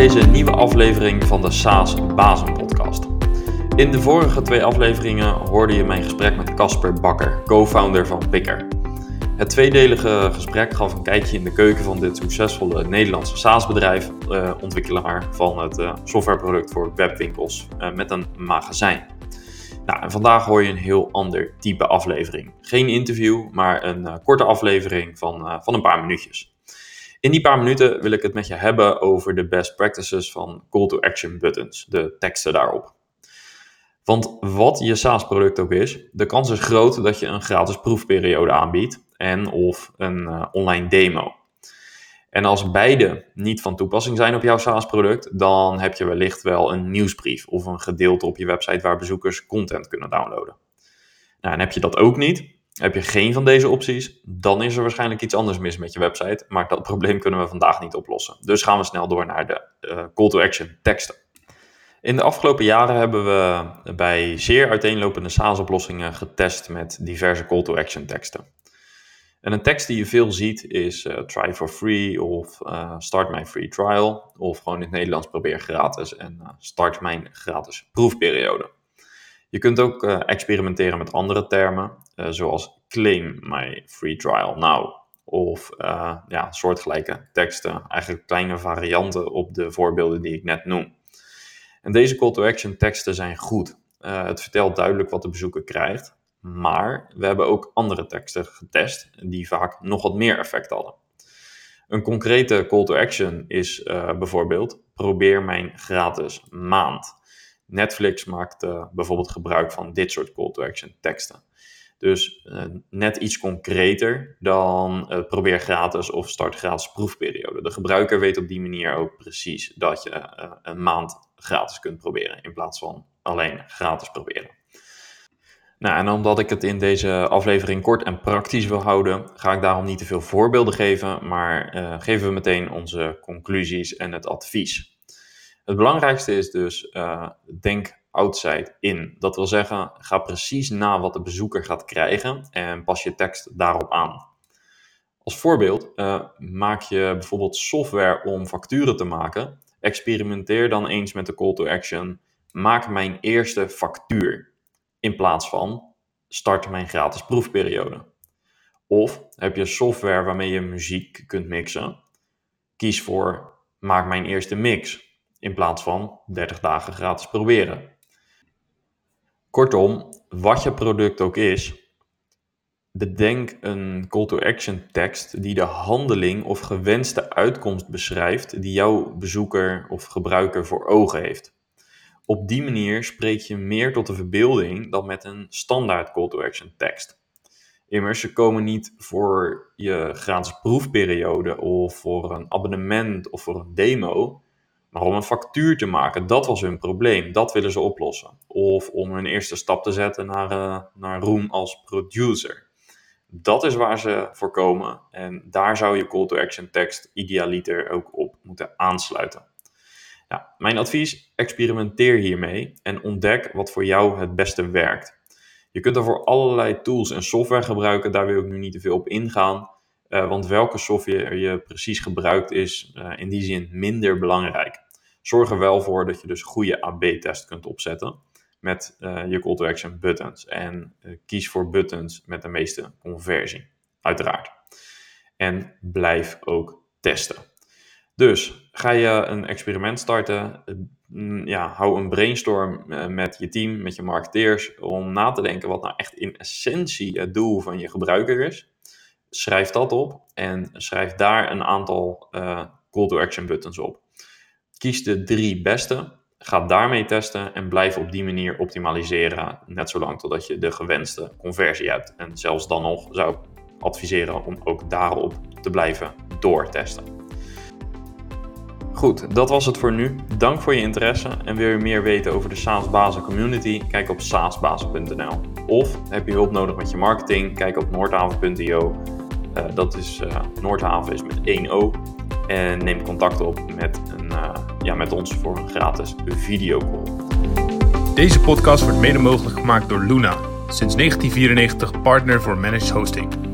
deze nieuwe aflevering van de SaaS Bazen podcast. In de vorige twee afleveringen hoorde je mijn gesprek met Casper Bakker, co-founder van Picker. Het tweedelige gesprek gaf een kijkje in de keuken van dit succesvolle Nederlandse SaaS-bedrijf, eh, ontwikkelaar van het eh, softwareproduct voor webwinkels eh, met een magazijn. Nou, en vandaag hoor je een heel ander type aflevering. Geen interview, maar een uh, korte aflevering van, uh, van een paar minuutjes. In die paar minuten wil ik het met je hebben over de best practices van call to action buttons, de teksten daarop. Want wat je SaaS-product ook is, de kans is groot dat je een gratis proefperiode aanbiedt en of een uh, online demo. En als beide niet van toepassing zijn op jouw SaaS-product, dan heb je wellicht wel een nieuwsbrief of een gedeelte op je website waar bezoekers content kunnen downloaden. Nou, en heb je dat ook niet, heb je geen van deze opties, dan is er waarschijnlijk iets anders mis met je website, maar dat probleem kunnen we vandaag niet oplossen. Dus gaan we snel door naar de uh, call to action teksten. In de afgelopen jaren hebben we bij zeer uiteenlopende SaaS-oplossingen getest met diverse call to action teksten. En een tekst die je veel ziet is uh, try for free of uh, start my free trial. Of gewoon in het Nederlands probeer gratis en start mijn gratis proefperiode. Je kunt ook experimenteren met andere termen, zoals claim my free trial now. Of ja, soortgelijke teksten, eigenlijk kleine varianten op de voorbeelden die ik net noem. En deze call to action teksten zijn goed. het vertelt duidelijk wat de bezoeker krijgt, maar we hebben ook andere teksten getest die vaak nog wat meer effect hadden. Een concrete call to action is bijvoorbeeld: probeer mijn gratis maand. Netflix maakt uh, bijvoorbeeld gebruik van dit soort call to action teksten. Dus uh, net iets concreter dan probeer gratis of start gratis proefperiode. De gebruiker weet op die manier ook precies dat je een maand gratis kunt proberen in plaats van alleen gratis proberen. Nou, en omdat ik het in deze aflevering kort en praktisch wil houden, ga ik daarom niet te veel voorbeelden geven, maar geven we meteen onze conclusies en het advies. Het belangrijkste is dus, uh, denk outside in. Dat wil zeggen, ga precies na wat de bezoeker gaat krijgen en pas je tekst daarop aan. Als voorbeeld, uh, maak je bijvoorbeeld software om facturen te maken. Experimenteer dan eens met de call to action. Maak mijn eerste factuur in plaats van start mijn gratis proefperiode. Of heb je software waarmee je muziek kunt mixen? Kies voor maak mijn eerste mix in plaats van 30 dagen gratis proberen. Kortom, wat je product ook is, bedenk een call to action tekst die de handeling of gewenste uitkomst beschrijft die jouw bezoeker of gebruiker voor ogen heeft. Op die manier spreek je meer tot de verbeelding dan met een standaard call to action tekst. Immers, ze komen niet voor je gratis proefperiode of voor een abonnement of voor een demo, maar om een factuur te maken. Dat was hun probleem. Dat willen ze oplossen. Of om hun eerste stap te zetten naar, uh, naar Room als producer. Dat is waar ze voor komen en daar zou je call to action tekst idealiter ook op moeten aansluiten. Mijn advies, experimenteer hiermee en ontdek wat voor jou het beste werkt. Je kunt ervoor allerlei tools en software gebruiken, daar wil ik nu niet te veel op ingaan. Uh, want welke software je precies gebruikt is uh, in die zin minder belangrijk. Zorg er wel voor dat je dus goede AB-test kunt opzetten met uh, je call to action buttons. En kies voor buttons met de meeste conversie, uiteraard. En blijf ook testen. Dus ga je een experiment starten, mm, ja, hou een brainstorm eh, met je team, met je marketeers, om na te denken wat nou echt in essentie het doel van je gebruiker is. Schrijf dat op en schrijf daar een aantal uh, call to action buttons op. Kies de drie beste, ga daarmee testen en blijf op die manier optimaliseren, net zolang totdat je de gewenste conversie hebt. En zelfs dan nog zou ik adviseren om ook daarop te blijven doortesten. Goed, dat was het voor nu. Dank voor je interesse en wil je meer weten over de SaaS Bazen community? Kijk op saasbazen.nl. Of heb je hulp nodig met je marketing? Kijk op noordhaven.io. Eh, dat is uh, Noordhaven is met 1 O. En neem contact op met, een, uh, ja, met ons voor een gratis videocall. Deze podcast wordt mede mogelijk gemaakt door Luna, sinds 1994 partner voor managed hosting.